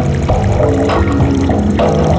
Música